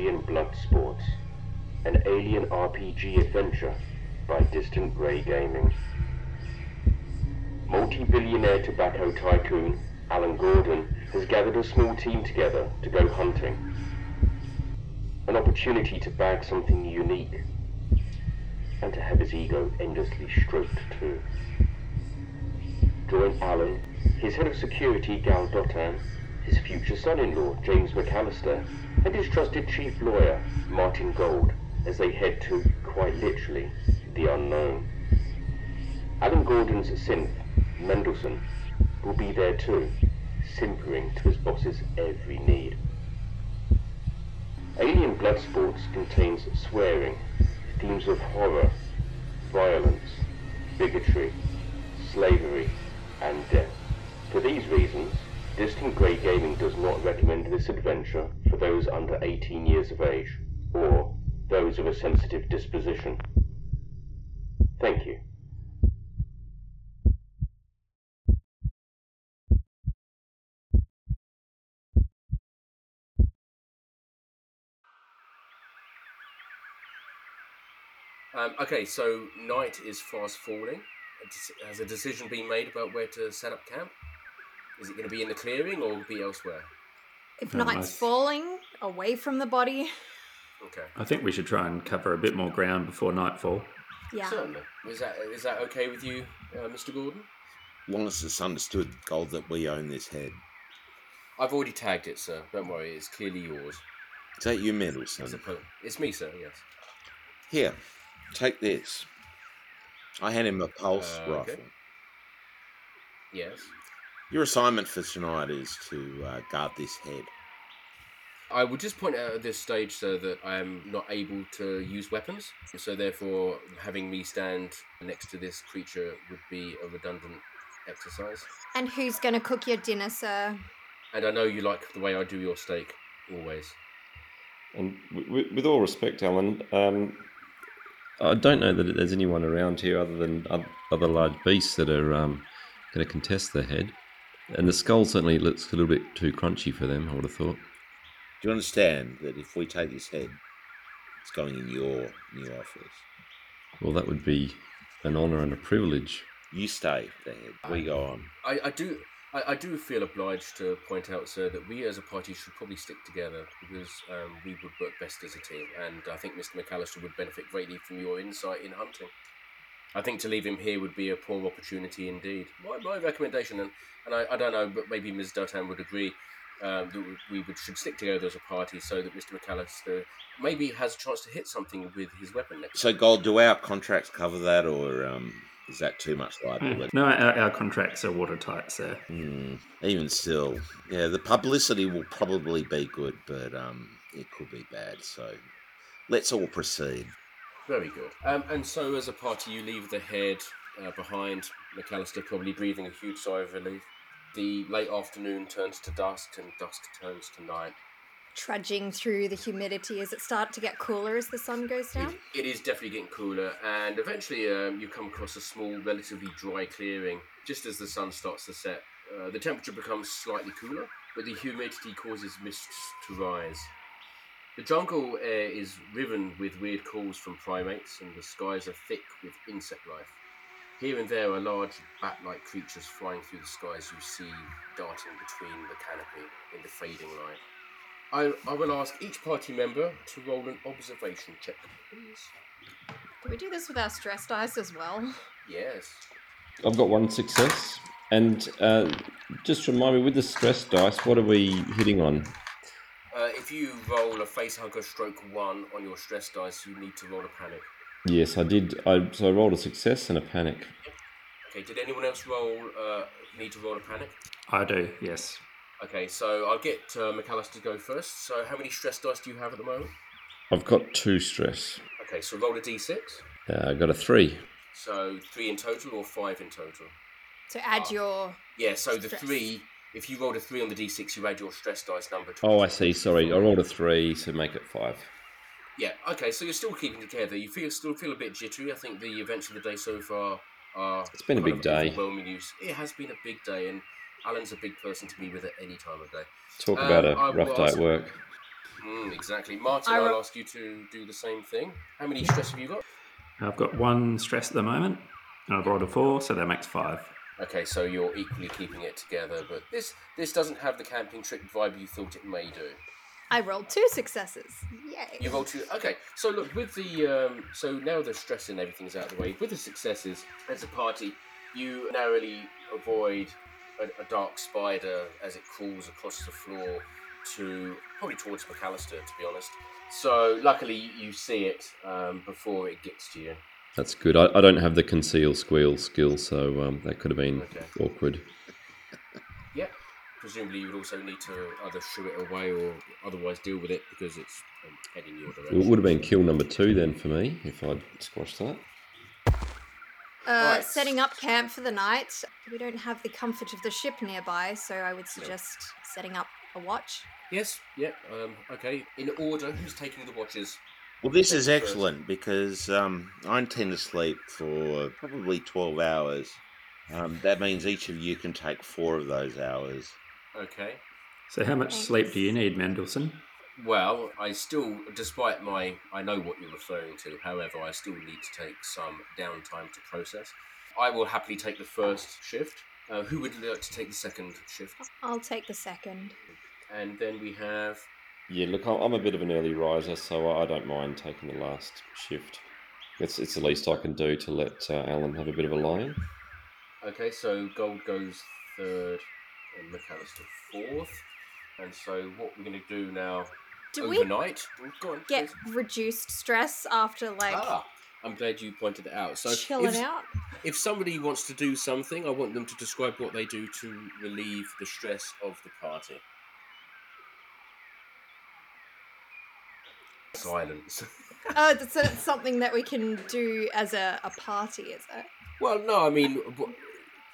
Alien Blood Sports, an alien RPG adventure by Distant Grey Gaming. Multi-billionaire tobacco tycoon Alan Gordon has gathered a small team together to go hunting. An opportunity to bag something unique and to have his ego endlessly stroked too. Join Alan, his head of security Gal Dotan, his future son-in-law James McAllister, and his trusted chief lawyer Martin Gold as they head to, quite literally, the unknown. Alan Gordon's synth, Mendelssohn, will be there too, simpering to his boss's every need. Alien Blood Sports contains swearing, themes of horror, violence, bigotry, slavery, and death. For these reasons, Distant Grey Gaming does not recommend this adventure for those under 18 years of age, or those of a sensitive disposition. Thank you. Um, okay, so night is fast falling. Has a decision been made about where to set up camp? Is it going to be in the clearing or be elsewhere? If night's nice. falling away from the body, Okay, I think we should try and cover a bit more ground before nightfall. yeah. certainly. Is that is that okay with you, uh, Mr. Gordon? long as it's understood, Gold, that we own this head. I've already tagged it, sir. Don't worry, it's clearly yours. Is that you, As Mendelssohn? opposed, it's me, sir. Yes. Here, take this. I hand him a pulse Uh, okay. rifle. Yes. Your assignment for tonight is to uh, guard this head. I would just point out at this stage, sir, that I am not able to use weapons. So therefore, having me stand next to this creature would be a redundant exercise. And who's going to cook your dinner, sir? And I know you like the way I do your steak, always. And with, with all respect, Alan, um, I don't know that there's anyone around here other than other large beasts that are um, going to contest the head. And the skull certainly looks a little bit too crunchy for them, I would have thought. Do you understand that if we take this head, it's going in your new office? Well, that would be an honour and a privilege. You stay the head. We go on. I, I do I, I do feel obliged to point out, sir, that we as a party should probably stick together because um, we would work best as a team, and I think Mr. McAllister would benefit greatly from your insight in hunting. I think to leave him here would be a poor opportunity indeed. My, my recommendation, and, and I, I don't know, but maybe Ms. Dotan would agree, um, that we would, should stick together as a party so that Mr. McAllister maybe has a chance to hit something with his weapon next. So, Gold, do our contracts cover that, or um, is that too much liability? No, our, our contracts are watertight, sir. Hmm, even still, yeah, the publicity will probably be good, but um, it could be bad. So, let's all proceed. Very good. Um, and so, as a party, you leave the head uh, behind. McAllister probably breathing a huge sigh of relief. The late afternoon turns to dusk, and dusk turns to night. Trudging through the humidity as it starts to get cooler as the sun goes down. It is definitely getting cooler, and eventually um, you come across a small, relatively dry clearing. Just as the sun starts to set, uh, the temperature becomes slightly cooler, but the humidity causes mists to rise. The jungle air is riven with weird calls from primates, and the skies are thick with insect life. Here and there are large bat like creatures flying through the skies you see darting between the canopy in the fading light. I, I will ask each party member to roll an observation check, please. Do we do this with our stress dice as well? Yes. I've got one success. And uh, just remind me, with the stress dice, what are we hitting on? Uh, if you roll a face hugger stroke one on your stress dice, you need to roll a panic. Yes, I did. I, so I rolled a success and a panic. Okay, did anyone else roll uh, need to roll a panic? I do, yes. Okay, so I'll get uh, McAllister to go first. So how many stress dice do you have at the moment? I've got two stress. Okay, so roll a d6. Uh, I got a three. So three in total or five in total? To add your. Yeah, so the Stress. three, if you rolled a three on the d6, you add your stress dice number to Oh, it. I see. Sorry, I rolled a three, so make it five. Yeah, okay, so you're still keeping together. You feel still feel a bit jittery. I think the events of the day so far are. It's been a big day. overwhelming you. It has been a big day, and Alan's a big person to be with at any time of day. Talk Um, about a I rough day at work. Mm, exactly. Martin, I I'll ask you to do the same thing. How many stress have you got? I've got one stress at the moment, and I've rolled a four, so that makes five. Okay, so you're equally keeping it together, but this this doesn't have the camping trip vibe you thought it may do. I rolled two successes. Yay. You rolled two. Okay, so look with the um, so now the stress and everything's out of the way. With the successes as a party, you narrowly avoid a, a dark spider as it crawls across the floor to probably towards McAllister, to be honest. So luckily you see it um, before it gets to you. That's good. I, I don't have the conceal squeal skill, so um, that could have been Okay. awkward. Yeah. Presumably you would also need to either shoo it away or otherwise deal with it because it's um, heading your direction. It would have been kill number two then for me if I'd squashed that. Uh, Alright. Setting up camp for the night. We don't have the comfort of the ship nearby, so I would suggest setting up a watch. Yes. Yeah. Um, okay. In order, who's taking the watches? Well, this is excellent because um, I intend to sleep for probably 12 hours. Um, that means each of you can take four of those hours. Okay. So, how much sleep do you need, Mendelssohn? Well, I still, despite my, I know what you're referring to. However, I still need to take some downtime to process. I will happily take the first shift. Uh, who would like to take the second shift? I'll take the second. And then we have. Yeah, look, I'm I'm a bit of an early riser, so I don't mind taking the last shift. It's it's the least I can do to let uh, Alan have a bit of a lie-in. Okay, so Gold goes third, and McAllister fourth. And so what we're going to do now Do we overnight? Go on, get please. reduced stress after like ah, I'm glad you pointed it out. So chilling if, out? if somebody wants to do something, I want them to describe what they do to relieve the stress of the party. Silence. Oh, that's so it's something that we can do as a, a party, is it? well, no, I mean,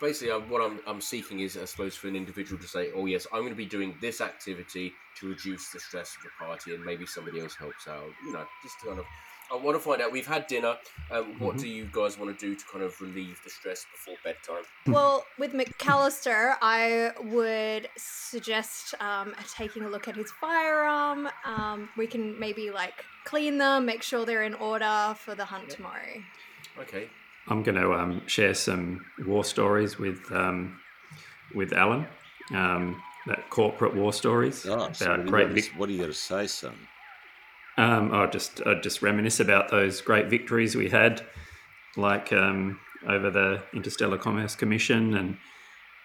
basically, uh, what I'm, I'm seeking is, I suppose, for an individual to say, "Oh, yes, I'm going to be doing this activity to reduce the stress of the party," and maybe somebody else helps out. You know, just kind of. I want to find out. We've had dinner. Um, what Mhm. do you guys want to do to kind of relieve the stress before bedtime? Well, with McAllister, I would suggest um, taking a look at his firearm. Um, we can maybe like clean them, make sure they're in order for the hunt tomorrow. Okay. I'm going to um, share some war stories with um, with Alan. Um, that corporate war stories Oh, so about what, do great you vic- what do you got to say, son? Um, I'll just I'll just reminisce about those great victories we had, like um, over the Interstellar Commerce Commission, and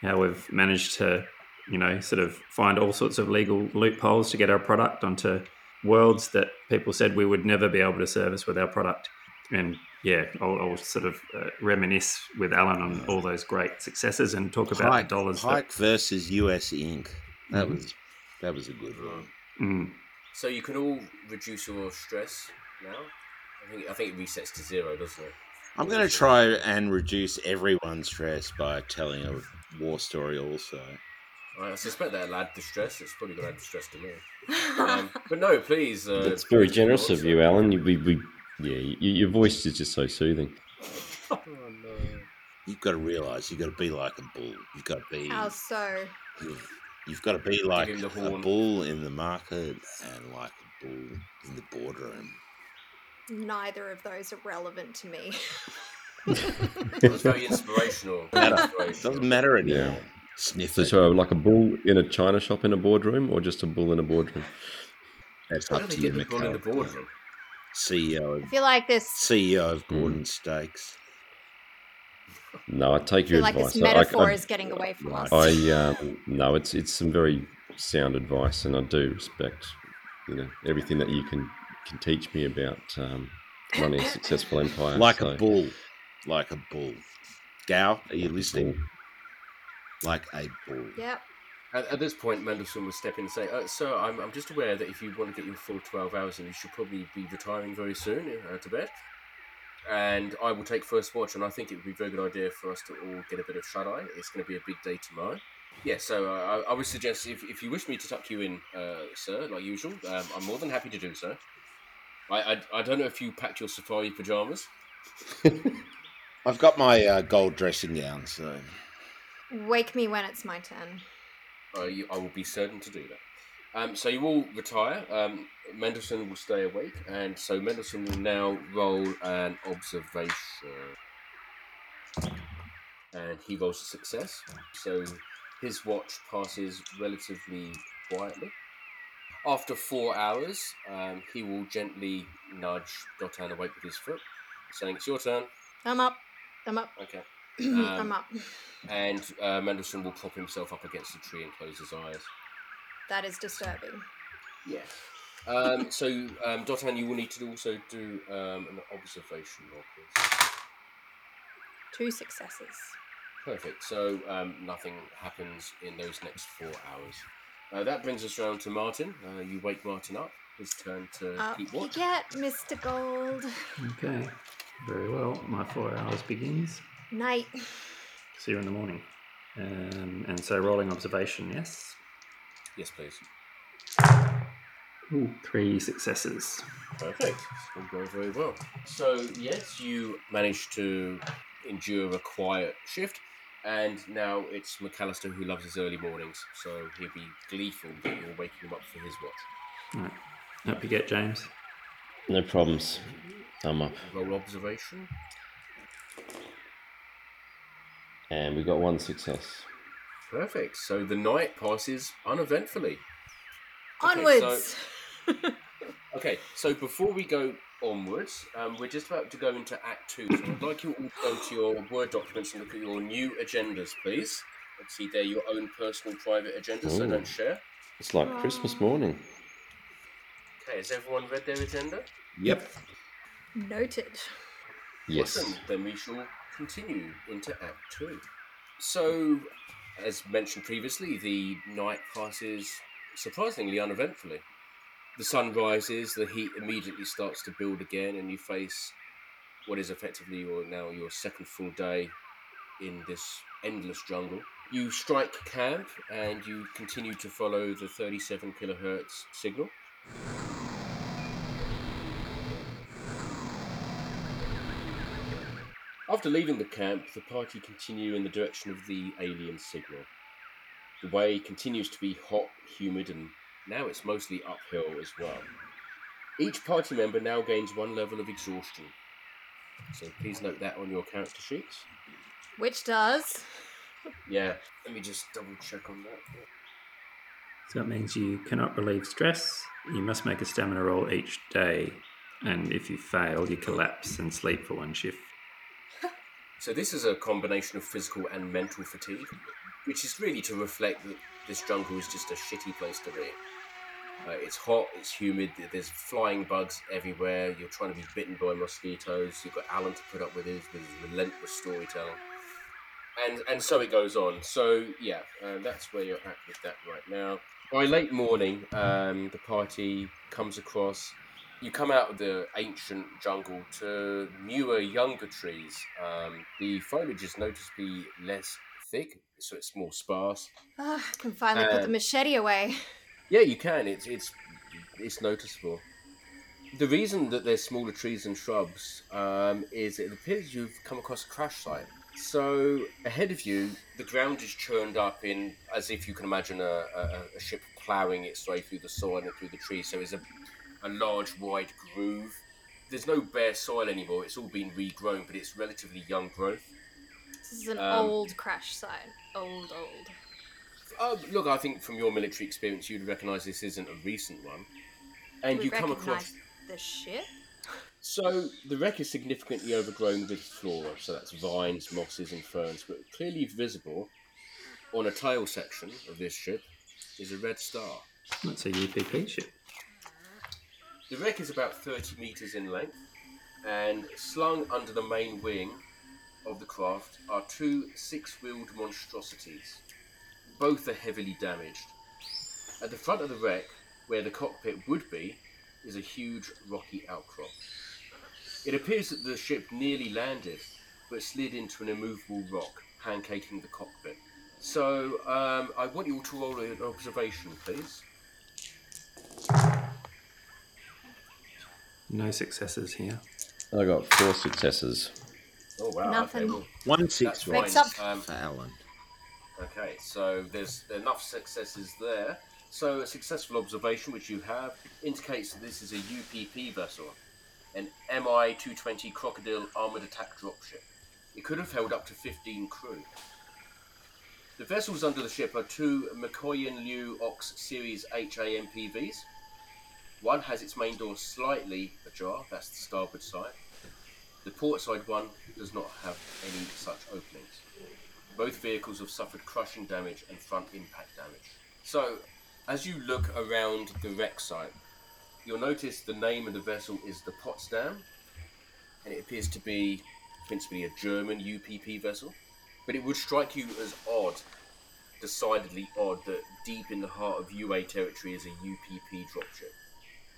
how we've managed to, you know, sort of find all sorts of legal loopholes to get our product onto worlds that people said we would never be able to service with our product. And yeah, I'll, I'll sort of uh, reminisce with Alan on all those great successes and talk about Pike, the dollars. that- versus US Inc. That Mhm. was that was a good one. Mm. So you can all reduce your stress now. I think I think it resets to zero, doesn't it? I'm going to try and reduce everyone's stress by telling a war story. Also, I suspect that'll add the stress. It's probably going to add the stress to me. Um, but no, please. Uh, That's very generous of you, Alan. You, we, we, yeah, you, your voice is just so soothing. Oh, no. you've got to realize you've got to be like a bull. You've got to be. How so? You've, you've got to be like a bull in the market and like a bull in the boardroom. Neither of those are relevant to me. It was very inspirational. Matter. Inspirational. Doesn't matter anymore. Yeah. Sniff So, it. so like a bull in a china shop in a boardroom, or just a bull in a boardroom? That's How up to you, bull in the McCall. boardroom? CEO, I of, feel like this. CEO of Hmm. Gordon Steaks. No, I take I your feel like this I- I- metaphor I- is getting away from us. I um, no, it's it's some very sound advice, and I do respect you know everything that you can can teach me about um, running a successful empire. Like so- a bull. Like a bull. Gal, are you listening? bull. Like a bull. Yep. At, at this point, Mendelssohn will step in and say, uh, "Sir, I'm, I'm just aware that if you want to get your full 12 hours in, you should probably be retiring very soon uh, to bed. And I will take first watch, and I think it would be a very good idea for us to all get a bit of shut eye. It's going to be a big day tomorrow. Yeah, so uh, I, I would suggest if, if you wish me to tuck you in, uh, sir, like usual, um, I'm more than happy to do so. I, I, I don't know if you packed your safari pajamas. I've got my uh, gold dressing gown, so Wake me when it's my turn. Uh, you, I will be certain to do that. Um, so you will retire. Um, Mendelssohn will stay awake, and so Mendelssohn will now roll an observation. And he rolls a success. So his watch passes relatively quietly. After four hours, um, he will gently nudge Dotan awake with his foot, saying, It's your turn. I'm up. I'm up. Okay. I'm up. And uh, Mendelssohn will prop himself up against the tree and close his eyes. That is disturbing. Yes. Um, so, um, Dotan, you will need to also do um, an observation roll, please. Two successes. Perfect. So, um, nothing happens in those next four hours. Uh, that brings us round to Martin. Uh, you wake Martin up. His turn to Up keep you watch. get, Mr. Gold. Okay, very well. My four hours begins. Night. See you in the morning. Um, and so rolling observation, yes. Yes, please. Ooh, three successes. Perfect. All going very well. So, yes, you managed to endure a quiet shift, and now it's McAllister who loves his early mornings, so he'll be gleeful that you're waking him up for his watch. Right. Up you get, James. No problems. I'm up. Roll observation. And we got one success. Perfect. So the night passes uneventfully. Okay, Onwards. Okay, so before we go onwards, um, we're just about to go into Act 2. So I'd like you all to go to your Word documents and look at your new agendas, please. Let's see, they're your own personal private agendas, so don't share. It's like Christmas morning. Okay, has everyone read their agenda? Yep. Noted. Yes. Awesome. Then we shall continue into Act 2. So, as mentioned previously, the night passes surprisingly uneventfully. The sun rises, the heat immediately starts to build again, and you face what is effectively your now your second full day in this endless jungle. You strike camp and you continue to follow the 37 kilohertz signal. After leaving the camp, the party continue in the direction of the alien signal. The way continues to be hot, humid, and now it's mostly uphill as well. Each party member now gains one level of exhaustion. So please note that on your character sheets. Which does. Yeah, let me just double check on that. So that means you cannot relieve stress. You must make a stamina roll each day. And if you fail, you collapse and sleep for one shift. So this is a combination of physical and mental fatigue, which is really to reflect that this jungle is just a shitty place to be. Uh, it's hot, it's humid, there's flying bugs everywhere, you're trying to be bitten by mosquitoes, you've got Alan to put up with his, with his relentless storytelling. And, and so it goes on. So, yeah, uh, that's where you're at with that right now. By late morning, um, the party comes across you come out of the ancient jungle to newer, younger trees. Um, the foliage is noticeably less thick, so it's more sparse. Ah, I can finally put Uh, the machete away. Yeah, you can. It's it's it's noticeable. The reason that there's smaller trees and shrubs um, is it appears you've come across a crash site. So ahead of you, the ground is churned up in as if you can imagine a, a, a ship ploughing its way through the soil and through the trees. So it's a a large, wide groove. There's no bare soil anymore. It's all been regrown, but it's relatively young growth. This is an um, old crash site. Old, old. Oh, look, I think from your military experience, you'd recognise this isn't a recent one. And We you come across. the ship. So the wreck is significantly overgrown with flora, so that's vines, mosses, and ferns, but clearly visible on a tail section of this ship is a red star. That's a UPP ship. The wreck is about 30 metres in length, and slung under the main wing of the craft are two six wheeled monstrosities. Both are heavily damaged. At the front of the wreck, where the cockpit would be, is a huge rocky outcrop. It appears that the ship nearly landed, but slid into an immovable rock, pancaking the cockpit. So, um, I want you all to roll an observation, please. No successes here. I got four successes. Oh wow! Nothing. Okay, well, One that's six fine. Next up. Um, for Alan. Okay, so there's enough successes there. So, a successful observation, which you have, indicates that this is a UPP vessel, an MI 220 Crocodile armoured attack dropship. It could have held up to 15 crew. The vessels under the ship are two Mikoyan Liu Ox Series HA MPVs. One has its main door slightly ajar, that's the starboard side. The port side one does not have any such openings. Both vehicles have suffered crushing damage and front impact damage. So, as you look around the wreck site, you'll notice the name of the vessel is the Potsdam, and it appears to be principally a German UPP vessel. But it would strike you as odd, decidedly odd, that deep in the heart of UA territory is a UPP dropship.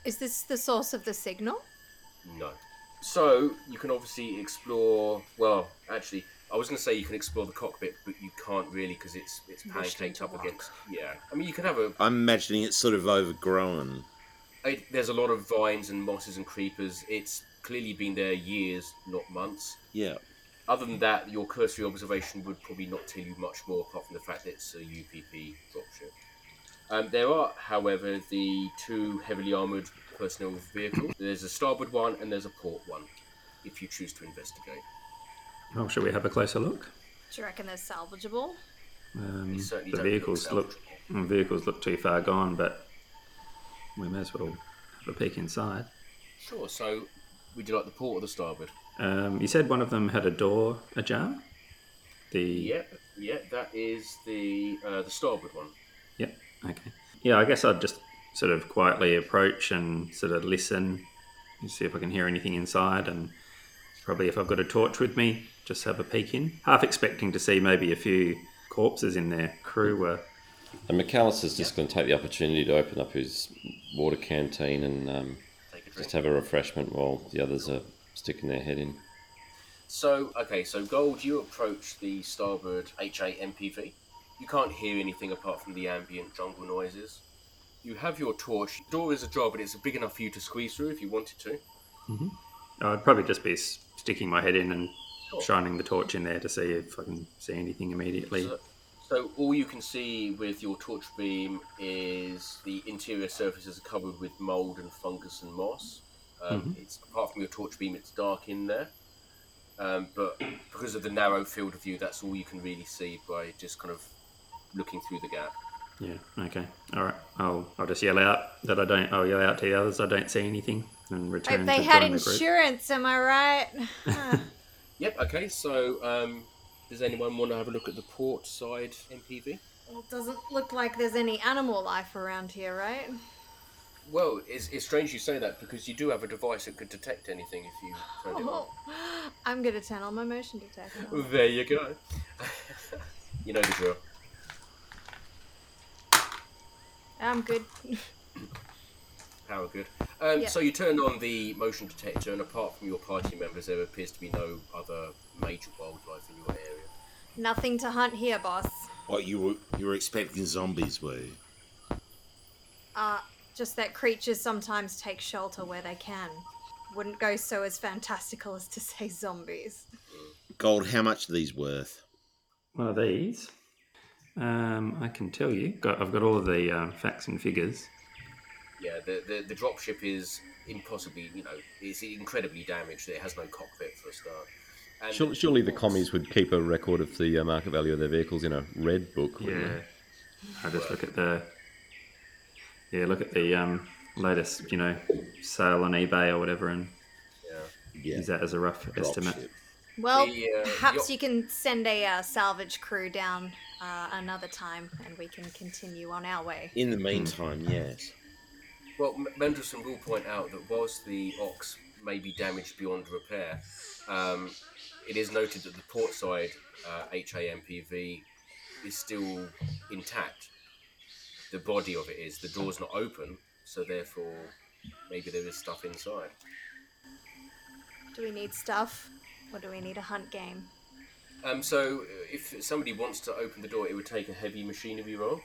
Is this the source of the signal? No. So you can obviously explore. Well, actually, I was going to say you can explore the cockpit, but you can't really because it's it's Mushed pancaked into up rock. against. Yeah, I mean you can have a. I'm imagining it's sort of overgrown. It, there's a lot of vines and mosses and creepers. It's clearly been there years, not months. Yeah. Other than that, your cursory observation would probably not tell you much more apart from the fact that it's a UPP dropship. Um, there are, however, the two heavily armoured personnel vehicles. There's a starboard one and there's a port one, if you choose to investigate. Well, shall we have a closer look? Do you reckon they're salvageable? Um, the don't look vehicles look salvageable. mm, vehicles look too far gone, but we may as well have a peek inside. Sure, so would you like the port or the starboard? Um, you said one of them had a door ajar. The Yep, yeah, that is the uh, the starboard one. Yep. Okay. Yeah, I guess I'd just sort of quietly approach and sort of listen and see if I can hear anything inside, and probably if I've got a torch with me, just have a peek in. Half expecting to see maybe a few corpses in there. Crew were. And McAllister's just going to take the opportunity to open up his water canteen and um, Take a drink. just have a refreshment while the others are sticking their head in. So, okay, so Gold, you approach the starboard HA MPV. You can't hear anything apart from the ambient jungle noises. You have your torch. The door is ajar, but it's big enough for you to squeeze through if you wanted to. I'd probably just be sticking my head in and Sure. shining the torch in there to see if I can see anything immediately. So, so all you can see with your torch beam is the interior surfaces are covered with mold and fungus and moss. Um, It's apart from your torch beam, it's dark in there. Um, but because of the narrow field of view, that's all you can really see by just kind of looking through the gap. Yeah. Okay. All right. I'll I'll just yell out that I don't. I'll yell out to the others. I don't see anything, and return. Hope they to had join the group. insurance, am I right? Huh. Yep. Okay. So, um, does anyone want to have a look at the port side MPV? well, it doesn't look like there's any animal life around here, right? Well, it's, it's strange you say that because you do have a device that could detect anything if you turned it on. Oh, I'm gonna turn on my motion detector. There you go. you know the drill. I'm good. Power good. Um, Yeah. So you turn on the motion detector, and apart from your party members, there appears to be no other major wildlife in your area. Nothing to hunt here, boss. What you were you were expecting zombies, were you? Uh, just that creatures sometimes take shelter where they can. Wouldn't go so as fantastical as to say zombies. Gold, how much are these worth? One of these. Um, I can tell you. Got, I've got all of the uh, facts and figures. Yeah, the, the the dropship is impossibly, you know, it's incredibly damaged. It has no cockpit for a start. And Surely, surely the commies would keep a record of the uh, market value of their vehicles in a red book. wouldn't Yeah. they? I just look at the. Yeah, look at the um, latest, you know, sale on eBay or whatever, and Yeah. Yeah. use that as a rough estimate. dropship. Well, The, uh, perhaps the- you can send a uh, salvage crew down uh, another time and we can continue on our way. In the meantime, yes. Well, M- Mendelssohn will point out that whilst the ox may be damaged beyond repair, um, it is noted that the port side uh, HAMPV is still intact. The body of it is. The door's not open, so therefore maybe there is stuff inside. Do we need stuff? Or do we need a hunt game? Um, so if somebody wants to open the door, it would take a heavy machinery roll.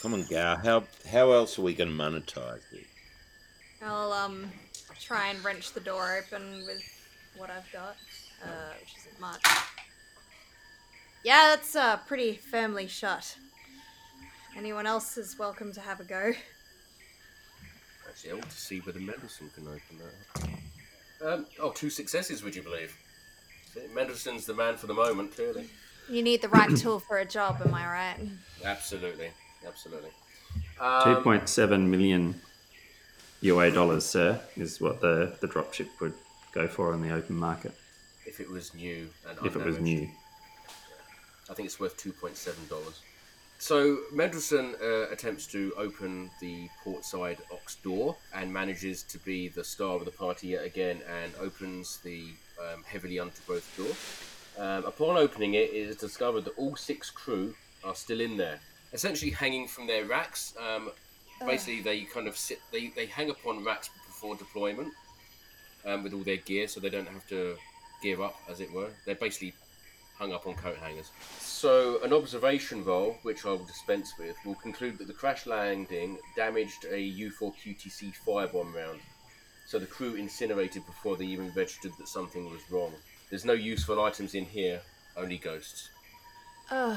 Come on, Gal. How how else are we going to monetize it? I'll um try and wrench the door open with what I've got, uh, which isn't much. Yeah, that's uh, pretty firmly shut. Anyone else is welcome to have a go. Actually, I want to see whether Mendelssohn can open that. Up. Um, oh, two successes, would you believe? See, Mendelssohn's the man for the moment, clearly. You need the right tool for a job, am I right? Absolutely, absolutely. Two Um, point seven million UA dollars, sir, is what the the dropship would go for on the open market if it was new and if it was new. I think it's worth two point seven dollars. So Mendelssohn uh, attempts to open the port side ox door and manages to be the star of the party yet again and opens the um, heavily undergrowth door. Um, upon opening it, it is discovered that all six crew are still in there, essentially hanging from their racks. Um, basically, they kind of sit, they, they hang upon racks before deployment um, with all their gear, so they don't have to gear up, as it were. They're basically hung up on coat hangers. So, an observation roll, which I will dispense with, will conclude that the crash landing damaged a U 4 QTC firebomb round. So, the crew incinerated before they even registered that something was wrong. There's no useful items in here, only ghosts. Ugh.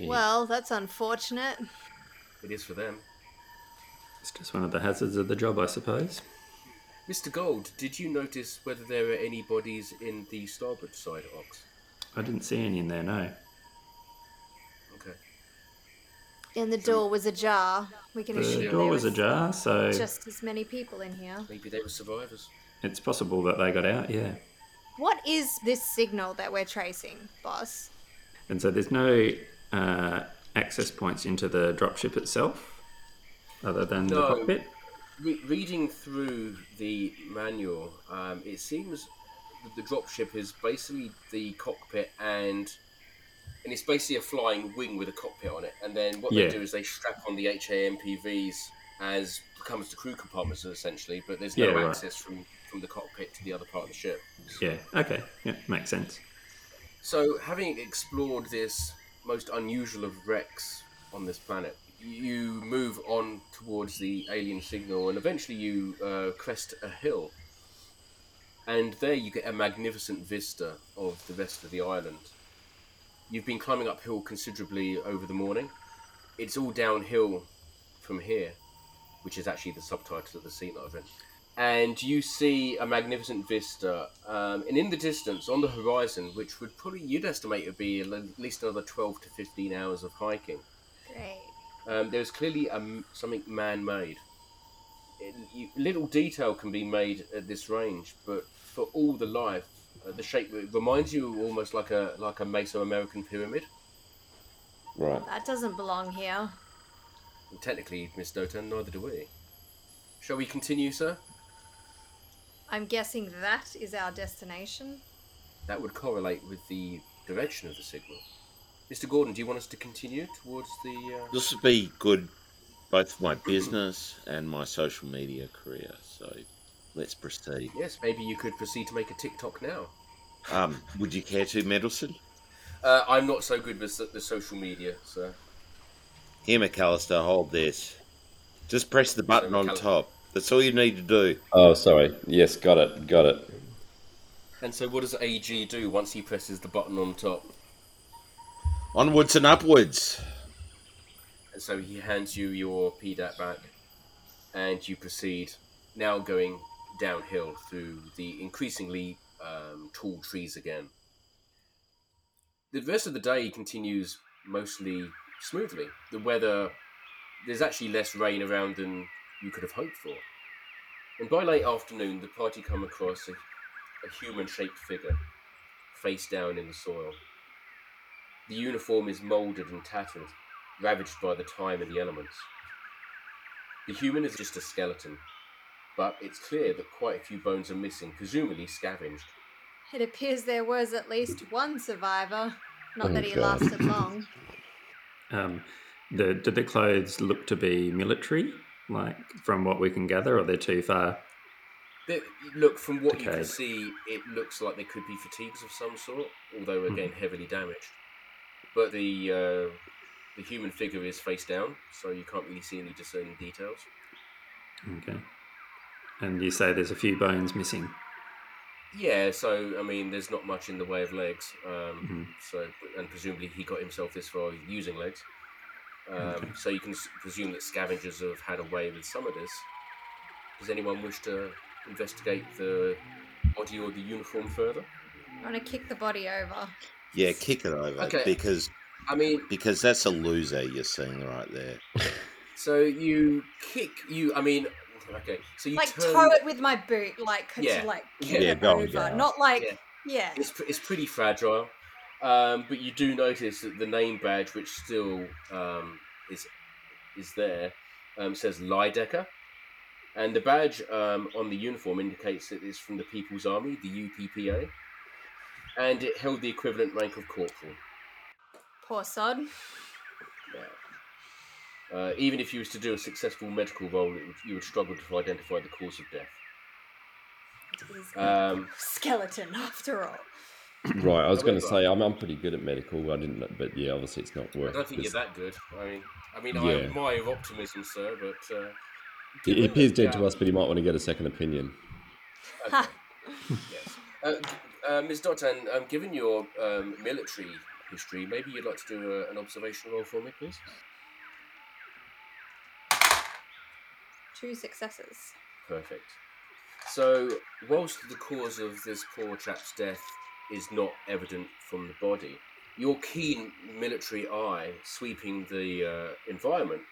Well, that's unfortunate. It is for them. It's just one of the hazards of the job, I suppose. Mr. Gold, did you notice whether there are any bodies in the starboard side ox? I didn't see any in there, no. Okay. And the door was ajar. We can The assume door there was ajar, so just as many people in here. Maybe they were survivors. it's possible that they got out, yeah. What is this signal that we're tracing, boss? And so there's no uh, access points into the dropship itself, other than the No. cockpit. Re- reading through the manual, um, it seems that the dropship is basically the cockpit and and it's basically a flying wing with a cockpit on it. And then what Yeah. they do is they strap on the HAMPVs as becomes the crew compartments essentially, but there's Yeah, no right. access from from the cockpit to the other part of the ship. Yeah, okay, yeah, makes sense. So, having explored this most unusual of wrecks on this planet, you move on towards the alien signal and eventually you uh, crest a hill. And there you get a magnificent vista of the rest of the island. You've been climbing uphill considerably over the morning. It's all downhill from here, which is actually the subtitle of the scene that I've written and you see a magnificent vista. Um, and in the distance, on the horizon, which would probably you'd estimate would be at least another twelve to fifteen hours of hiking. Great. Um, there's clearly um, something man-made. It, you, little detail can be made at this range, but for all the life, uh, the shape it reminds you almost like a like a Mesoamerican pyramid. Right. That doesn't belong here. And technically, Miss Dotan, neither do we. Shall we continue, sir? I'm guessing that is our destination. That would correlate with the direction of the signal. Mr. Gordon, do you want us to continue towards the? Uh... This would be good both for my business and my social media career. So let's proceed. Yes, maybe you could proceed to make a TikTok now. Um, would you care to, Mendelssohn? Uh, I'm not so good with the- the social media, so Here, McAllister, hold this. Just press the button on top. That's all you need to do. Oh, sorry. Yes, got it. Got it. and so what does AG do once he presses the button on top? Onwards and upwards. And so he hands you your PDAT back, and you proceed now going downhill through the increasingly um, tall trees again. The rest of the day continues mostly smoothly. The weather, there's actually less rain around than you could have hoped for. And by late afternoon, the party come across a, a human shaped figure, face down in the soil. The uniform is moulded and tattered, ravaged by the time and the elements. The human is just a skeleton, but it's clear that quite a few bones are missing, presumably scavenged. It appears there was at least one survivor. Not Oh, that he God. lasted long. Um, the did the clothes look to be military, like from what we can gather, or they're too far? They, look, from what you can see, it looks like they could be fatigues of some sort, although Hmm. again heavily damaged. But the uh, the human figure is face down, so you can't really see any discerning details. Okay. And you say there's a few bones missing. Yeah, so I mean, there's not much in the way of legs. Um, Mhm. So, and presumably he got himself this far using legs. Um, So you can presume that scavengers have had a way with some of this. Does anyone wish to investigate the body or the uniform further? I want to kick the body over. Yeah, kick it over Okay. because I mean, because that's a loser you're seeing right there. so you kick you. I mean, okay. So you like turn. toe it with my boot, like Yeah. to like Yeah, kick it go on, over, go on. not like Yeah. yeah. It's, pr- it's pretty fragile, um, but you do notice that the name badge, which still um, is is there, um, says Lydecker, and the badge um, on the uniform indicates that it's from the People's Army, the UPPA, and it held the equivalent rank of corporal. Poor sod. Yeah. Uh, even if you was to do a successful medical role, it would, you would struggle to identify the cause of death. Um, skeleton after all. Right, I was going to say I'm, I'm pretty good at medical. I didn't, but yeah, obviously it's not worth. I don't think you're that good. I mean, I mean, I admire your optimism, sir, but uh, He, he appears that, dead to uh, us, but he might want to get a second opinion. Okay. yes. Uh, uh, Ms. Dotan, um, given your um, military history, maybe you'd like to do a, an observation role for me, please? Two successes. Perfect. So, whilst the cause of this poor chap's death is not evident from the body, your keen military eye sweeping the uh, environment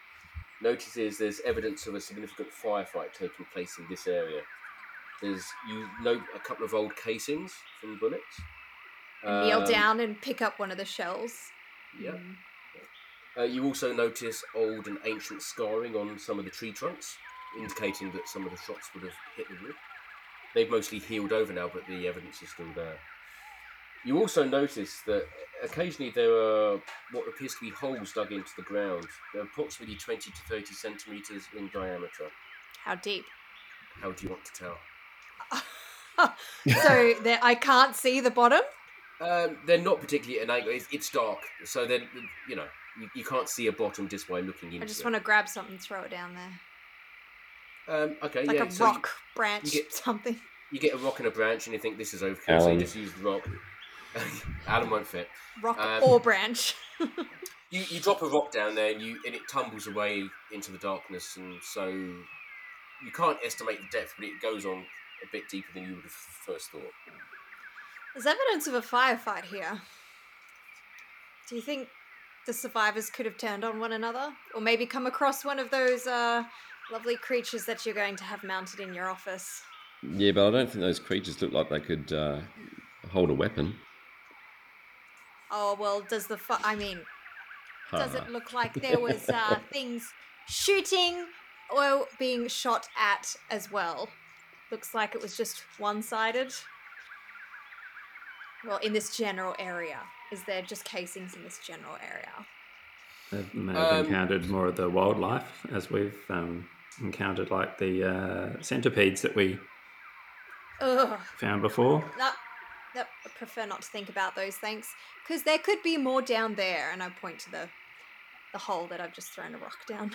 notices there's evidence of a significant firefight taking place in this area. There's you note a couple of old casings from bullets. And kneel Um, down and pick up one of the shells. Yeah. Mm. Uh, you also notice old and ancient scarring on some of the tree trunks, indicating that some of the shots would have hit the wood. They've mostly healed over now, but the evidence is still there. You also notice that occasionally there are what appears to be holes dug into the ground. They're approximately 20 to 30 centimetres in diameter. How deep? How do you want to tell? so there, I can't see the bottom. Um, they're not particularly at an angle. It's, it's dark, so then you know you, you can't see a bottom just by looking into I just it. want to grab something and throw it down there, Um, okay, like yeah. a so you- rock branch, get- something. You get a rock and a branch, and you think this is overkill, so you just use the rock. Alan won't fit. Rock um, or branch. You, you drop a rock down there, and you and it tumbles away into the darkness, and so you can't estimate the depth, but it goes on a bit deeper than you would have first thought. There's evidence of a firefight here. Do you think the survivors could have turned on one another, or maybe come across one of those uh, lovely creatures that you're going to have mounted in your office? Yeah, but I don't think those creatures look like they could uh, hold a weapon. Oh well, does the fi- I mean, does it look like there was uh, things shooting or being shot at as well? Looks like it was just one-sided. Well, in this general area, is there just casings in this general area? They may have Um, encountered more of the wildlife as we've um, encountered, like the uh, centipedes that we Ugh. found before. No, no, I prefer not to think about those, thanks. Because there could be more down there, and I point to the the hole that I've just thrown a rock down.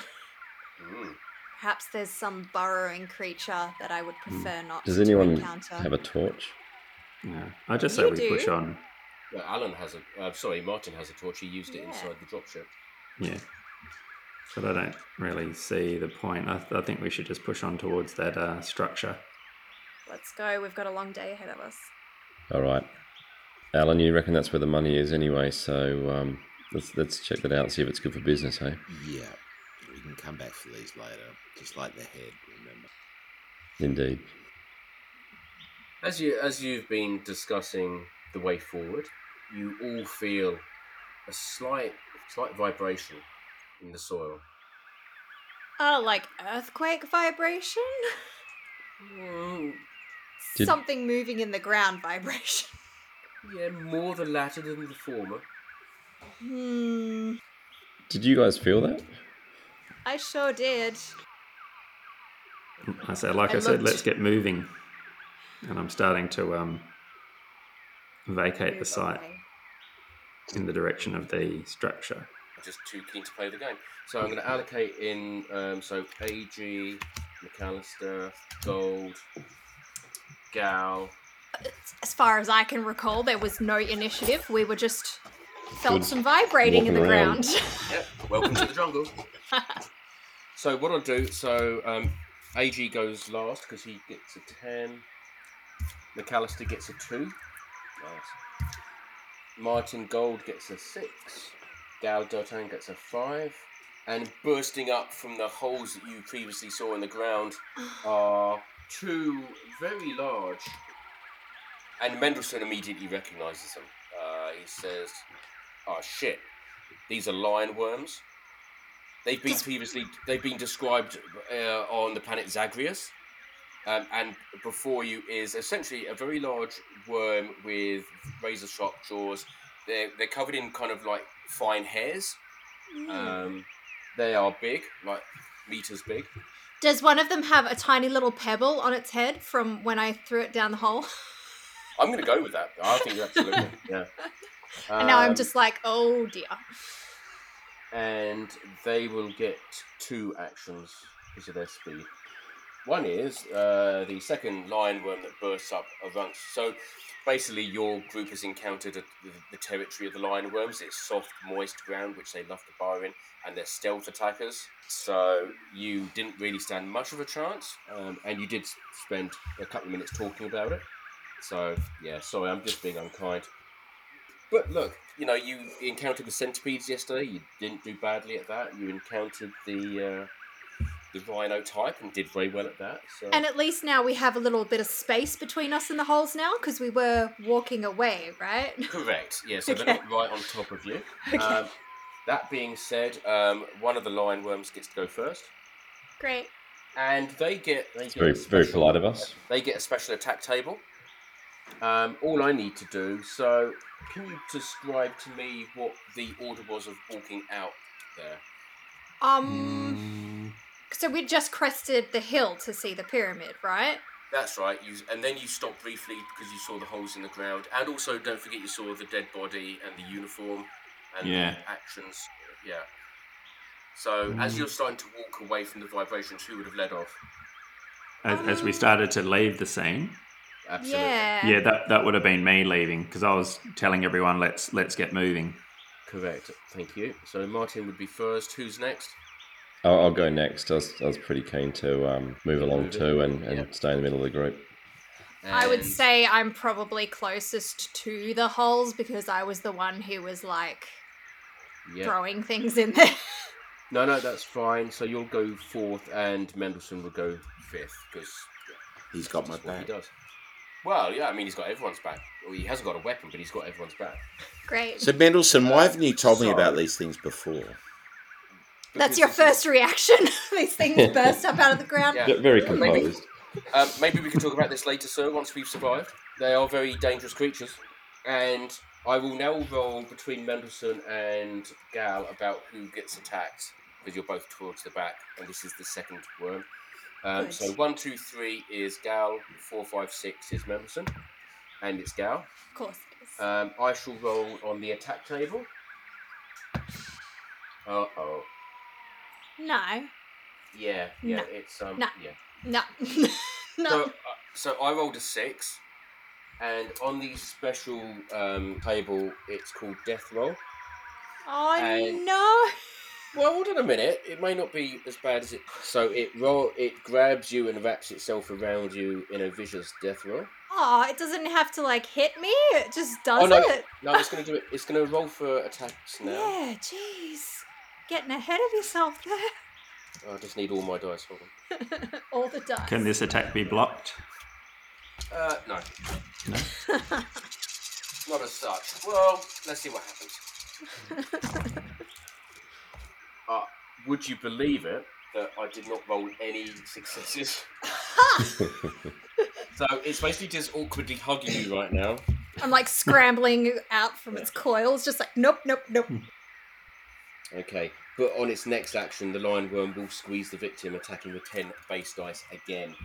Mm. Perhaps there's some burrowing creature that I would prefer not Does to anyone encounter. have a torch? No, I just say You we push on. Well, Alan has a. Uh, sorry, Martin has a torch. He used it Yeah. inside the dropship. Yeah. But I don't really see the point. I, I think we should just push on towards that uh, structure. Let's go. We've got a long day ahead of us. All right, Alan, you reckon that's where the money is anyway? So um, let's let's check that out and see if it's good for business, hey? Yeah, we can come back for these later, just like the head. Remember? Indeed. As you as you've been discussing the way forward, you all feel a slight slight vibration in the soil. Oh, like earthquake vibration? Mm, Did- Something moving in the ground vibration. yeah, more the latter than the former. Hmm. Did you guys feel that? I sure did. I say, like I, I said, looked- let's get moving. And I'm starting to um, vacate the site away. in the direction of the structure. I'm just too keen to play the game. So I'm going to allocate in. Um, so AG, McAllister, Gold, Gal. As far as I can recall, there was no initiative. We were just Felt Good. some vibrating in the around. ground. Yep. Welcome to the jungle. so what I'll do, so um, AG goes last because he gets a ten. McAllister gets a two. Nice. Martin Gold gets a six. Gal Dotan gets a five. And bursting up from the holes that you previously saw in the ground are two very large. And Mendelssohn immediately recognizes them. Uh, he says, "Oh shit, these are lion worms. They've been previously they've been described uh, on the planet Zagreus, um, and before you is essentially a very large worm with razor sharp jaws. They're they're covered in kind of like fine hairs. Um, they are big, like meters big. Does one of them have a tiny little pebble on its head from when I threw it down the hole? I'm going to go with that. I think absolutely, yeah. and now I'm Um, just like, oh dear. and they will get two actions because of their speed. One is uh, the second lion worm that bursts up amongst. So basically, your group has encountered a, the, the territory of the lion worms. It's soft, moist ground which they love to burrow in, and they're stealth attackers. So you didn't really stand much of a chance, um, and you did spend a couple of minutes talking about it. So yeah, sorry, I'm just being unkind. But look, you know, you encountered the centipedes yesterday. You didn't do badly at that. You encountered the uh, the rhino type and did very well at that. So And at least now we have a little bit of space between us and the holes now because we were walking away, right? correct, yeah. So Okay. they're not right on top of you. Okay. Um, that being said, um, one of the lion worms gets to go first, Great. and they get they get Very a very polite of us. They get a special attack table. Um, all I need to do. So, can you describe to me what the order was of walking out there? Um, so we just crested the hill to see the pyramid, right? That's right. You and then you stopped briefly because you saw the holes in the ground, and also don't forget you saw the dead body and the uniform and Yeah. the actions. Yeah. So as mm. you're starting to walk away from the vibrations, who would have led off? As, as we started to leave the scene, Absolutely. Yeah. yeah, that, that would have been me leaving because I was telling everyone let's let's get moving. Correct. Thank you. So Martin would be first. Who's next? I'll, I'll go next. I was, I was pretty keen to um, move along too and, and Yep. stay in the middle of the group. I would say I'm probably closest to the holes because I was the one who was like Yeah. throwing things in there. No, no, that's fine. So you'll go fourth, and Mendelssohn will go fifth because He's got my that's what he does. Well, yeah, I mean, he's got everyone's back. Well, he hasn't got a weapon, but he's got everyone's back. Great. So Mendelssohn, why haven't you told me about these things before? That's your first reaction. These things burst up out of the ground. Yeah. Ve- Very Maybe- composed. Um, maybe we can talk about this later, sir, once we've survived. They are very dangerous creatures. And I will now roll between Mendelssohn and Gal about who gets attacked, because you're both towards the back, and this is the second worm. Um, Good. so one, two, three is Gal, four, five, six is Mendelssohn, and it's Gal. Of course it is. Um, I shall roll on the attack table. Uh oh. No. Yeah, yeah, No. it's um No. yeah. No. no. So, uh, so I rolled a six, and on the special um, table, it's called Death Roll. oh and- no. Well, hold on a minute. It may not be as bad as it. So it roll, it grabs you and wraps itself around you in a vicious death roll. Oh, it doesn't have to like hit me. It just does Oh, no. it. No, it's gonna do it. It's gonna roll for attacks now. Yeah, jeez. Getting ahead of yourself there. I just need all my dice. Hold on. All the dice. Can this attack be blocked? Uh, no. Not as such. Well, let's see what happens. Uh, would you believe it that I did not roll any successes? so it's basically just awkwardly hugging you right now. I'm like scrambling out from its coils, just like nope, nope, nope. Okay, but on its next action, the lion worm will squeeze the victim, attacking with 10 base dice again.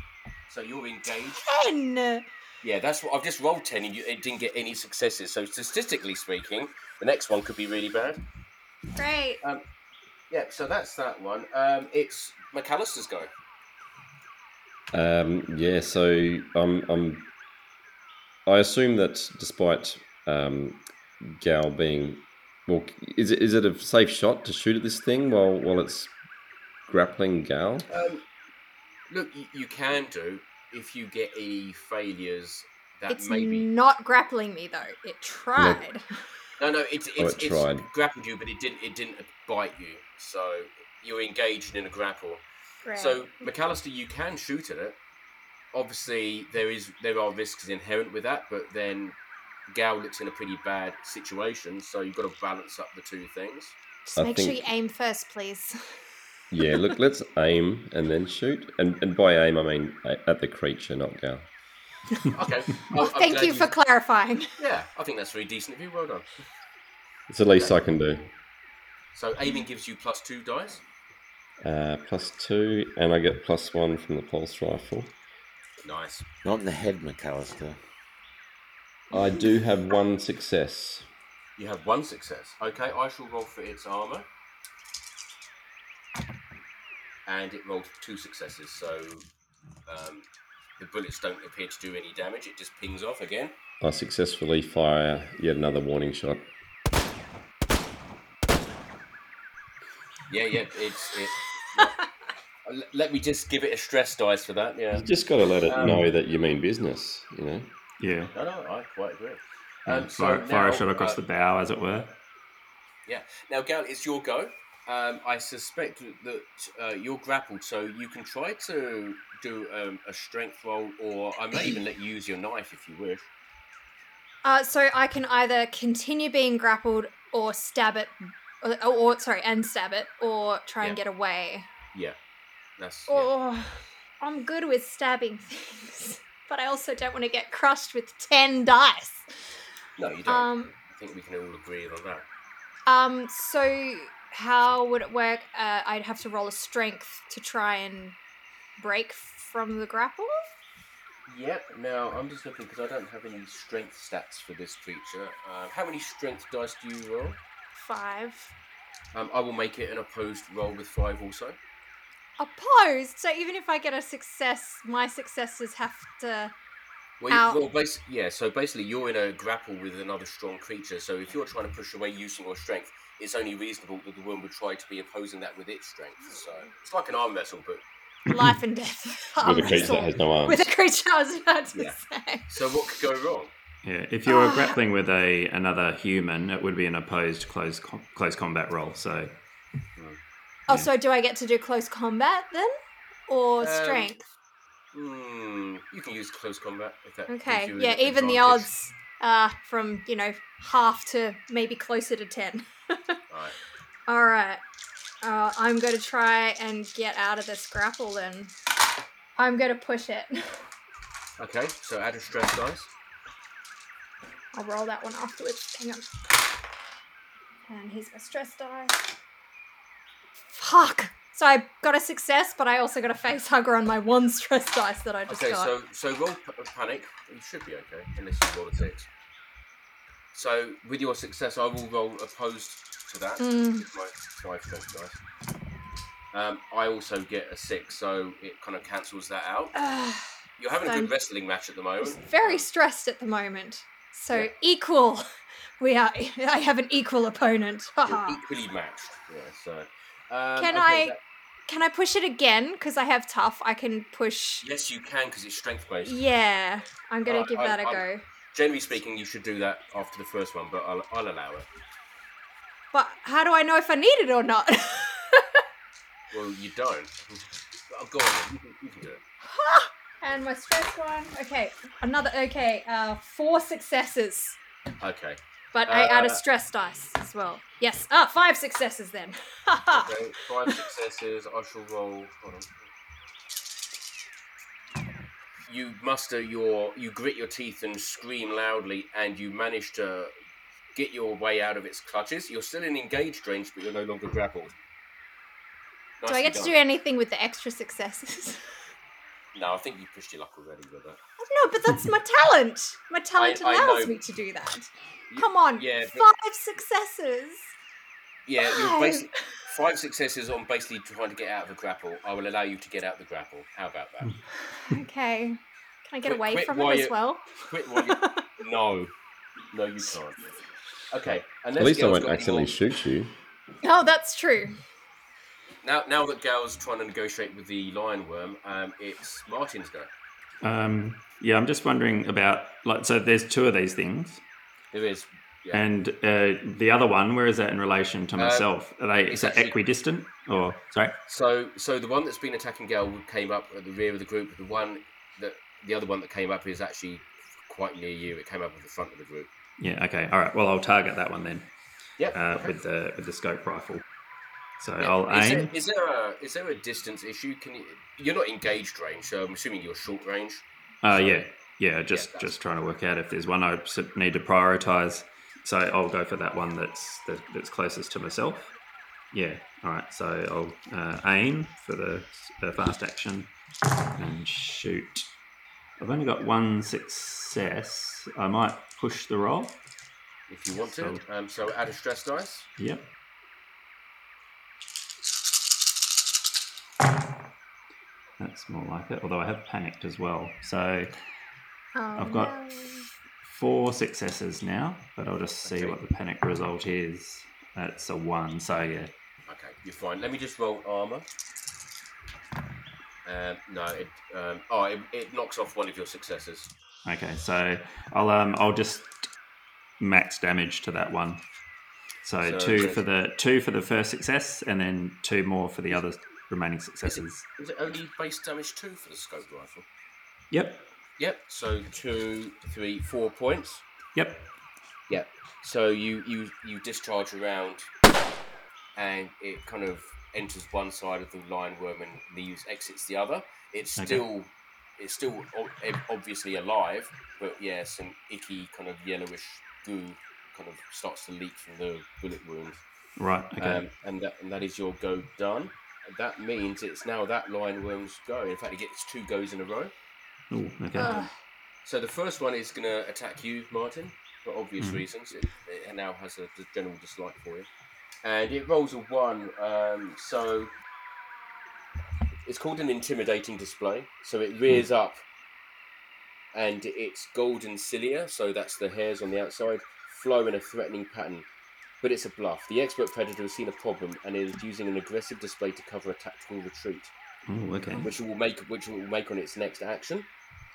So you're engaged. Ten. Yeah, that's what I've just rolled 10 and you, it didn't get any successes. So statistically speaking, the next one could be really bad. Great. Yeah, so that's that one. Um, it's McAllister's go. Um, yeah, so I'm, I'm. I assume that despite um, Gal being Well, is it is it a safe shot to shoot at this thing while while it's grappling Gal? Um, look, you, you can do if you get any failures that It's maybe. not grappling me though. It tried. No, no, it's it's, Oh, it it's tried. grappled you, but it didn't it didn't bite you. So you're engaged in a grapple. Great. So McAllister, you can shoot at it. Obviously, there is there are risks inherent with that, but then Gal looks in a pretty bad situation, so you've got to balance up the two things. Just I make sure you aim first, please. Yeah, look, let's aim and then shoot. And and by aim, I mean at the creature, not Gal. Okay. I'm thank glad you for clarifying. Yeah, I think that's very decent of you. Well done. It's the least I can do. So aiming gives you plus two dice. Uh, plus two, and I get plus one from the pulse rifle. Nice. Not in the head, McAllister. I do have one success. You have one success. Okay, I shall roll for its armor. And it rolled two successes, so um, the bullets don't appear to do any damage. It just pings off again. I successfully fire yet another warning shot. Yeah, yeah, it's it. Let me just give it a stress dice for that. Yeah. You just got to let it Um, know that you mean business, you know. Yeah. No, no, I quite agree. yeah. Um, so fire, fire a shot across uh, the bow, as it were. Yeah. Now, Gal, it's your go. Um, I suspect that uh, you're grappled, so you can try to do um, a strength roll, or I may even let you use your knife if you wish. Uh, so I can either continue being grappled or stab it, or, or sorry, and stab it, or try and get away. Yeah. That's. yeah. Oh, I'm good with stabbing things, but I also don't want to get crushed with ten dice. No, you don't. Um, I think we can all agree on that. um. So how would it work? Uh, I'd have to roll a strength to try and break from the grapple. Yep. Now I'm just looking because I don't have any strength stats for this creature. Uh, how many strength dice do you roll? Five. Um, I will make it an opposed roll with five also. Opposed. So even if I get a success, my successes have to. Well, you- Ow. well basi- yeah. So basically, you're in a grapple with another strong creature. So if you're trying to push away using your strength, it's only reasonable that the one would try to be opposing that with its strength. So it's like an arm wrestle, but life and death. With a creature that has no arms. With a creature, I was about to Yeah. say. so what could go wrong? Yeah. If you were Ah. grappling with a another human, it would be an opposed close com- close combat roll. So Oh, so do I get to do close combat then, or Um, strength? Hmm. You can use close combat if that. Okay, yeah. Even the odds, uh, from you know half to maybe closer to ten. Alright. All right. Uh, I'm going to try and get out of this grapple then. I'm going to push it. Okay. So add a stress dice. I'll roll that one afterwards. Hang on. And here's my stress die. Fuck! So I got a success, but I also got a face hugger on my one stress dice that I just Okay, got. so so roll p- uh, panic. You should be okay unless you roll a six. So with your success, I will roll opposed to that Mm. my five strength dice. Um, I also get a six, so it kind of cancels that out. Ugh, You're having a I'm good wrestling match at the moment. Very stressed at the moment. So Yeah. equal. We are. I have an equal opponent. you're equally matched. Yeah. So. Um, Can okay, I- that- Can I push it again? Because I have tough. I can push. yes, you can because it's strength based. Yeah, I'm gonna Uh, give I- that a I- go. Generally speaking, you should do that after the first one, but I'll, I'll allow it. But how do I know if I need it or not? Well, you don't. Oh, go on. You can, you can do it. and my stress one. Okay, another. Okay, uh, four successes. Okay. But I add a Uh, stress dice as well. Yes. Ah, five successes then. Okay, five successes. I shall roll. Hold on. You muster your, you grit your teeth and scream loudly, and you manage to get your way out of its clutches. You're still in engaged range, but you're no longer grappled. do I get to do anything with the extra successes? No, I think you pushed your luck already with that. no, but that's my talent. My talent I allows know. me to do that. You- Come on, yeah, but- five successes. Yeah, you're Five. basically five successes on basically trying to get out of a grapple. I will allow you to get out the grapple. How about that? Okay. Can I get Quit- away quit from while it as well? Quit while you. No, no, you can't. Okay. At least I won't accidentally shoot you. Oh, that's true. Now, now that Gal's trying to negotiate with the lion worm, um, it's Martin's go. Um, yeah, I'm just wondering about like so. There's two of these things, There is. Yeah. and uh, the other one. Where is that in relation to Uh, myself? Are they is that actually- equidistant or sorry? So, so the one that's been attacking Gal came up at the rear of the group. The one that the other one that came up is actually quite near you. It came up at the front of the group. Yeah. Okay. All right. Well, I'll target that one then Yep. uh, okay. with the with the scope rifle. So Yeah. I'll is aim. There, is there a is there a distance issue? Can you? You're not engaged range, so I'm assuming you're short range. Uh, So- yeah, yeah. Just that's- just trying to work out if there's one I need to prioritize. So I'll go for that one that's that, that's closest to myself. Yeah. All right. So I'll uh, aim for the uh, fast action and shoot. I've only got one success. I might push the roll. If you want to. Um, so add a stress dice. Yep. That's more like it. Although I have panicked as well. So Oh, I've got no. four successes now, but I'll just see Okay. what the panic result is. That's a one, so yeah. Okay, you're fine. Let me just roll armor. Um, no, it um, oh it, it knocks off one of your successes. Okay, so I'll um I'll just max damage to that one. So, So two there's- for the two for the first success, and then two more for the other remaining successes. Is it only base damage two for the scope rifle? Yep, Yep. So two, three, four points. yep. Yep. So you you you discharge around, and it kind of enters one side of the lion worm and leaves exits the other. It's Okay. still it's still obviously alive, but yeah, some icky kind of yellowish goo kind of starts to leak from the bullet wound. Right. Okay. Um, and that and that is your go done. And that means it's now that lion worm's go. In fact, it gets two goes in a row. Ooh, okay. Ugh. So the first one is going to attack you, Martin, for obvious Mhm. reasons. It, it now has a general dislike for you, and it rolls a one. Um, so it's called an intimidating display. So it rears up, and its golden cilia, so that's the hairs on the outside, flow in a threatening pattern. But it's a bluff. The expert predator has seen a problem and is using an aggressive display to cover a tactical retreat, Ooh, okay. which it will make which it will make on its next action.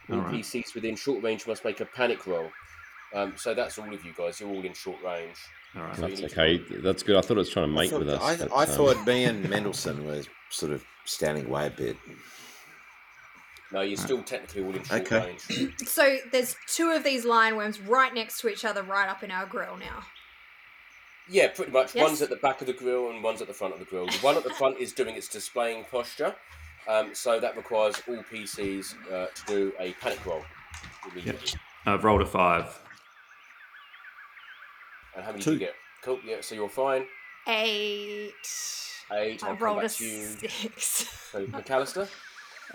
All All right. PCs within short range must make a panic roll. Um, so that's all of you guys. You're all in short range. All right. So That's need to okay. That's good. I thought it was trying to I mate thought, with us. I, but, I um, thought me and Mendelssohn were sort of standing away a bit. No, you're still technically all in short Okay. range. So there's two of these lion worms right next to each other, right up in our grill now. Yeah, pretty much. Yes. One's at the back of the grill and one's at the front of the grill. The one at the front is doing its displaying posture. Um, so that requires all PCs uh, to do a panic roll immediately. I've rolled a five. And how many Two. do you get? Cool. Yeah. So you're fine. Eight. Eight. I I'll rolled a back you. six. So McAllister.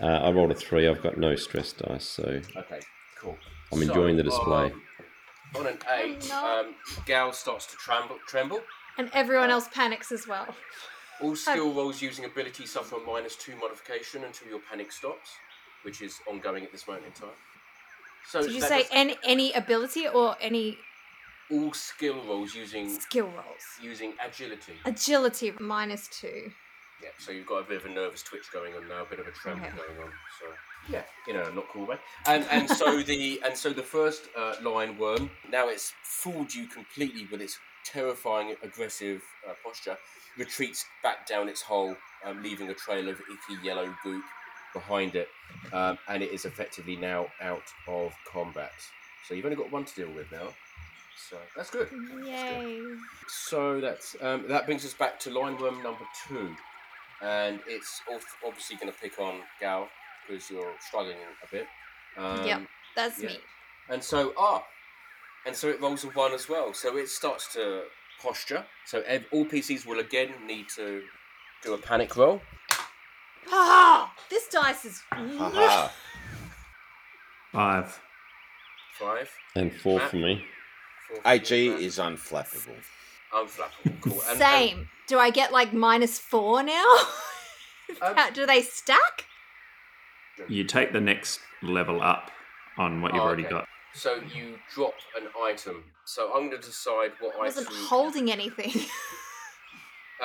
uh, I rolled a three. I've got no stress dice, so Okay. Cool. I'm enjoying the display. um, on an eight, no. um, Gal starts to tremble. Tremble. And everyone else panics as well. All skill rolls using ability suffer a minus two modification until your panic stops, which is ongoing at this moment in time. So Did you say does- any any ability or any all skill rolls using skill rolls? using agility? Agility minus two. Yeah, so you've got a bit of a nervous twitch going on now, a bit of a tremble Okay. going on. So yeah, you know, not cool way. And and so the and so the first uh, lion worm now it's fooled you completely with its terrifying aggressive uh, posture. Retreats back down its hole, um, leaving a trail of icky yellow goop behind it, um, and it is effectively now out of combat. So you've only got one to deal with now. So that's good. Yay. So that's um, that brings us back to lion worm number two, and it's obviously going to pick on Gal because you're struggling a bit. Um, Yep. That's yeah. me. And so ah, and so it rolls a one as well. So it starts to posture. So ev- all PCs will again need to do a panic roll. Ah, this dice is. Haha. Five. Five. and four Matt? for me. Four, AG five. is unflappable. Unflappable. Cool. And- and- Same. Do I get like minus four now? Um, How- Do they stack? You take the next level up on what you've Oh, already okay. got. So you drop an item. So I'm going to decide what I wasn't item. holding anything.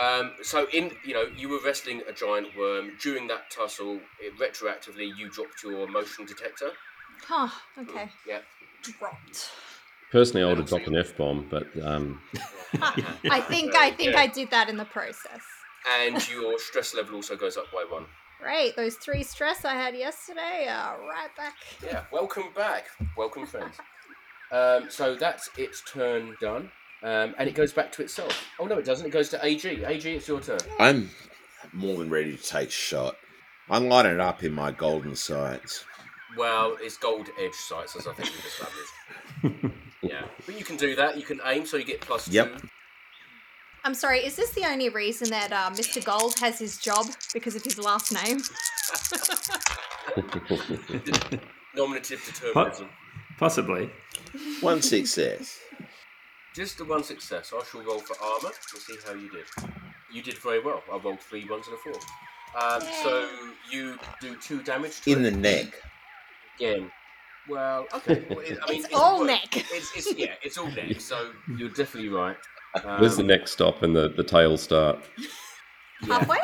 Um, so in you know you were wrestling a giant worm during that tussle. It, retroactively, you dropped your motion detector. huh, okay. Yeah. Dropped. Personally, I would have dropped an F bomb, but um, I think I think Yeah. I did that in the process. And your stress level also goes up by one. Great, those three stress I had yesterday are right back. Yeah. Welcome back. Welcome, friends. Um, so that's its turn done. Um, and it goes back to itself. Oh no, it doesn't. It goes to AG. AG, it's your turn. I'm more than ready to take shot. I'm lining it up in my golden sights. Well, it's gold edge sights, as I think we've established. yeah, but you can do that. You can aim, so you get plus Yep. two. I'm sorry, is this the only reason that uh, Mr. Gold has his job because of his last name? Nominative determinism. Possibly. One success. Just the one success. I shall roll for armor. We'll see how you did. You did very well. I rolled three ones and a four. Um, so you do two damage to In it the neck. again. Well, okay. Well, it, I mean, It's all neck. It's, it's yeah, it's all neck. So you're definitely right. Um, where's the next stop and the, the tail start? yeah. Halfway?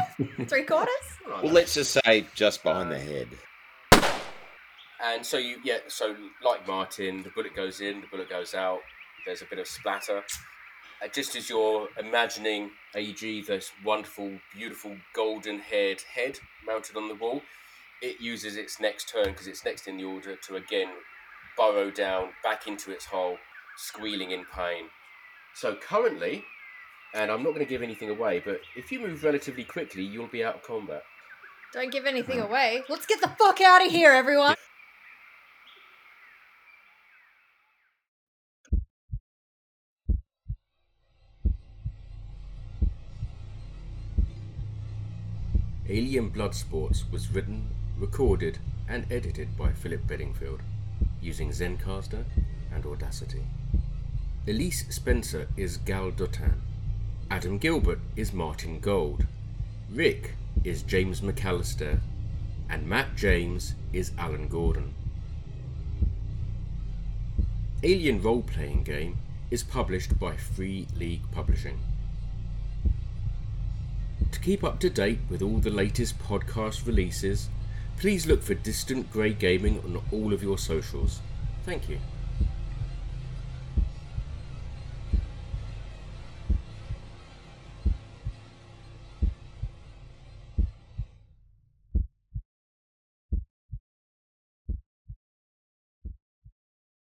Three quarters? Right. Well, let's just say just behind the head. And so you, yeah, so like Martin, the bullet goes in, the bullet goes out. There's a bit of splatter. Uh, just as you're imagining AG, this wonderful, beautiful golden-haired head mounted on the wall, it uses its next turn because it's next in the order to again burrow down back into its hole, squealing in pain. So currently, and I'm not going to give anything away, but if you move relatively quickly, you'll be out of combat. Don't give anything away. Let's get the fuck out of here, everyone! Alien Bloodsports was written, recorded, and edited by Philip Bedingfield using Zencastr and Audacity. Elise Spencer is Gal Dotan. Adam Gilbert is Martin Gold. Rick is James McAllister. And Matt James is Alan Gordon. Alien Role Playing Game is published by Free League Publishing. To keep up to date with all the latest podcast releases, please look for Distant Grey Gaming on all of your socials. Thank you.